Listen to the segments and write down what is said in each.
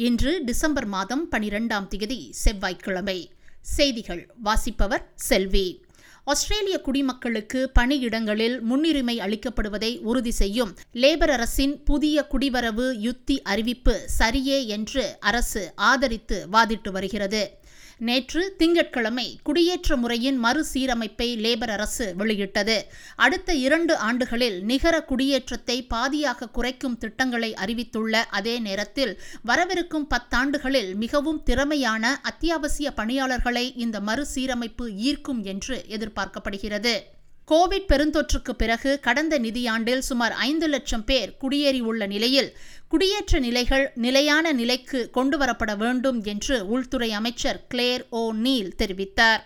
இன்று டிசம்பர் மாதம் பனிரெண்டாம் தேதி செவ்வாய்க்கிழமை. செய்திகள் வாசிப்பவர் செல்வி. ஆஸ்திரேலிய குடிமக்களுக்கு பணியிடங்களில் முன்னுரிமை அளிக்கப்படுவதை உறுதி செய்யும் லேபர் அரசின் புதிய குடிவரவு யுத்தி அறிவிப்பு சரியே என்று அரசு ஆதரித்து வாதிட்டு வருகிறது. நேற்று திங்கட்கிழமை குடியேற்ற முறையின் மறுசீரமைப்பை லேபர் அரசு வெளியிட்டது. அடுத்த இரண்டு ஆண்டுகளில் நிகர குடியேற்றத்தை பாதியாக குறைக்கும் திட்டங்களை அறிவித்துள்ள அதே நேரத்தில் வரவிருக்கும் பத்தாண்டுகளில் மிகவும் திறமையான அத்தியாவசிய பணியாளர்களை இந்த மறுசீரமைப்பு ஈர்க்கும் என்று எதிர்பார்க்கப்படுகிறது. கோவிட் பெருந்தொற்றுக்கு பிறகு கடந்த நிதியாண்டில் சுமார் ஐந்து லட்சம் பேர் குடியேறியுள்ள நிலையில் குடியேற்ற நிலைகள் நிலையான நிலைக்கு கொண்டுவரப்பட வேண்டும் என்று உள்துறை அமைச்சர் கிளேர் ஓ நீல் தெரிவித்தார்.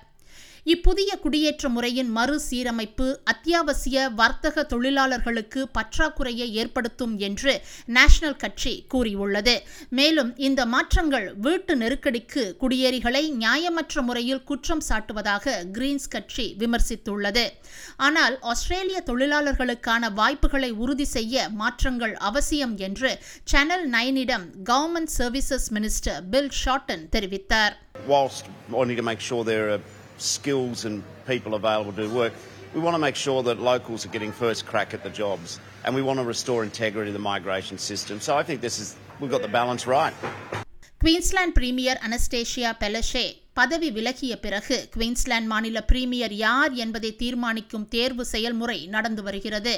இப்புதிய குடியேற்ற முறையின் மறுசீரமைப்பு அத்தியாவசிய வர்த்தக தொழிலாளர்களுக்கு பற்றாக்குறையை ஏற்படுத்தும் என்று நேஷனல் கட்சி கூறியுள்ளது. மேலும் இந்த மாற்றங்கள் வீட்டு நெருக்கடிக்கு குடியேறிகளை நியாயமற்ற முறையில் குற்றம் சாட்டுவதாக கிரீன்ஸ் கட்சி விமர்சித்துள்ளது. ஆனால் ஆஸ்திரேலிய தொழிலாளர்களுக்கான வாய்ப்புகளை உறுதி செய்ய மாற்றங்கள் அவசியம் என்று channel நைனிடம் government services minister Bill Shorten தெரிவித்தார். Whilst wanting to make sure there are skills and people available to work, we want to make sure that locals are getting first crack at the jobs and we want to restore integrity to the migration system. So I think this is, we've got the balance right. Queensland premier Annastacia Palaszczuk பதவி விலகிய பிறகு Queensland மாநில premier யார் என்பதை தீர்மானிக்கும் தேர்வு செயல்முறை நடந்து வருகிறது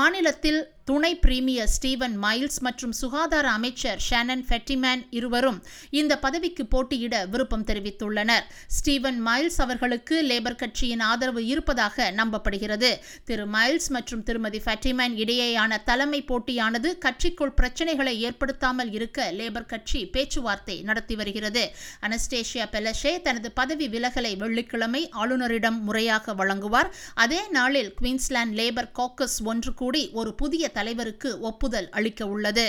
மாநிலத்தில் துணை பிரீமியர் ஸ்டீவன் மைல்ஸ் மற்றும் சுகாதார அமைச்சர் ஷானன் ஃபெட்டிமேன் இருவரும் இந்த பதவிக்கு போட்டியிட விருப்பம் தெரிவித்துள்ளனர். ஸ்டீவன் மைல்ஸ் அவர்களுக்கு லேபர் கட்சியின் ஆதரவு இருப்பதாக நம்பப்படுகிறது. திரு மைல்ஸ் மற்றும் திருமதி ஃபெட்டிமேன் இடையேயான தலைமை போட்டியானது கட்சிக்குள் பிரச்சனைகளை ஏற்படுத்தாமல் இருக்க லேபர் கட்சி பேச்சுவார்த்தை நடத்தி வருகிறது. அனஸ்டேஷியா பெலஷே தனது பதவி விலகலை வெள்ளிக்கிழமை ஆளுநரிடம் முறையாக வழங்குவார். அதே நாளில் குயின்ஸ்லாந்து லேபர் காக்கஸ் ஒன்று கூடி ஒரு புதிய தலைவருக்கு ஒப்புதல் அளிக்க உள்ளது.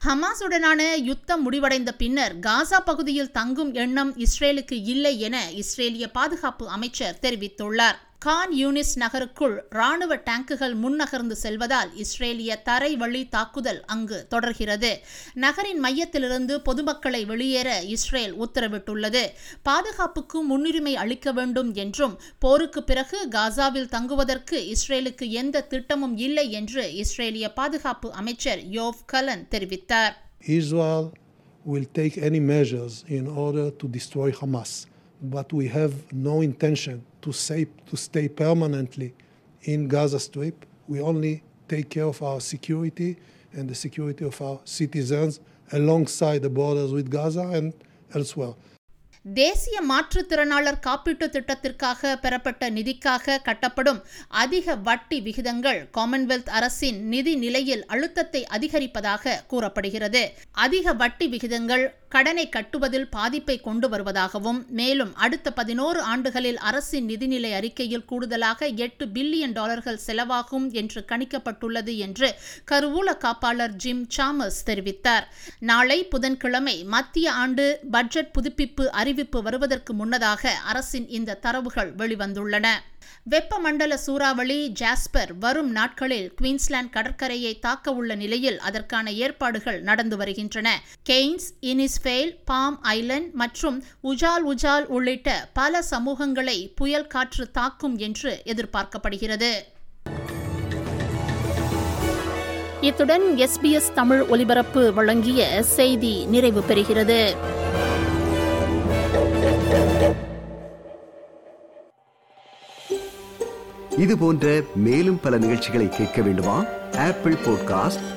ஹமாஸுடனான யுத்தம் முடிவடைந்த பின்னர் காசா பகுதியில் தங்கும் எண்ணம் இஸ்ரேலுக்கு இல்லை என இஸ்ரேலிய பாதுகாப்பு அமைச்சர் தெரிவித்துள்ளார். கான் யூனிஸ் நகருக்குள் ராணுவ டேங்குகள் முன்னகர்ந்து செல்வதால் இஸ்ரேலிய தரை வழி தாக்குதல் அங்கு தொடர்கிறது. நகரின் மையத்திலிருந்து பொதுமக்களை வெளியேற இஸ்ரேல் உத்தரவிட்டுள்ளது. பாதுகாப்புக்கு முன்னுரிமை அளிக்க வேண்டும் என்றும் போருக்கு பிறகு காசாவில் தங்குவதற்கு இஸ்ரேலுக்கு எந்த திட்டமும் இல்லை என்று இஸ்ரேலிய பாதுகாப்பு அமைச்சர் யோவ் கலன் தெரிவித்தார். Israel will take any measures in order to destroy Hamas, but we have no intention to, stay, to stay permanently in Gaza Strip. We only take care of our security and the security of our citizens alongside the borders with Gaza and elsewhere. தேசிய மாற்றுத்திறனாளர் காப்பீட்டு திட்டத்திற்காக பெறப்பட்ட நிதிக்காக கட்டப்படும் அதிக வட்டி விகிதங்கள் Commonwealth அரசின் நிதி நிலையில் அழுத்தத்தை அதிகரிப்பதாக கூறப்படுகிறது அதிக வட்டி விகிதங்கள் கடனை கட்டுவதில் பாதிப்பை கொண்டு வருவதாகவும் மேலும் அடுத்த பதினோரு ஆண்டுகளில் அரசின் நிதிநிலை அறிக்கையில் கூடுதலாக எட்டு பில்லியன் டாலர்கள் செலவாகும் என்று கணிக்கப்பட்டுள்ளது என்று கருவூல காப்பாளர் ஜிம் சாமஸ் தெரிவித்தார். நாளை புதன்கிழமை மத்திய ஆண்டு பட்ஜெட் புதுப்பிப்பு அறிவிப்பு வருவதற்கு முன்னதாக அரசின் இந்த தரவுகள் வெளிவந்துள்ளன. வெப்பமண்டல சூறாவளி ஜாஸ்பர் வரும் நாட்களில் குயின்ஸ்லாந்து கடற்கரையை தாக்க உள்ள நிலையில் அதற்கான ஏற்பாடுகள் நடந்து வருகின்றன. Cairns Innis Innisfail Palm Island மற்றும் உஜால் உஜால் உள்ளிட்ட பல சமூகங்களை புயல் காற்று தாக்கும் என்று எதிர்பார்க்கப்படுகிறது. இத்துடன் எஸ்பிஎஸ் தமிழ் ஒலிபரப்பு வழங்கிய செய்தி நிறைவு பெறுகிறது. இது போன்ற மேலும் பல நிகழ்ச்சிகளை கேட்க வேண்டுமா? Apple podcast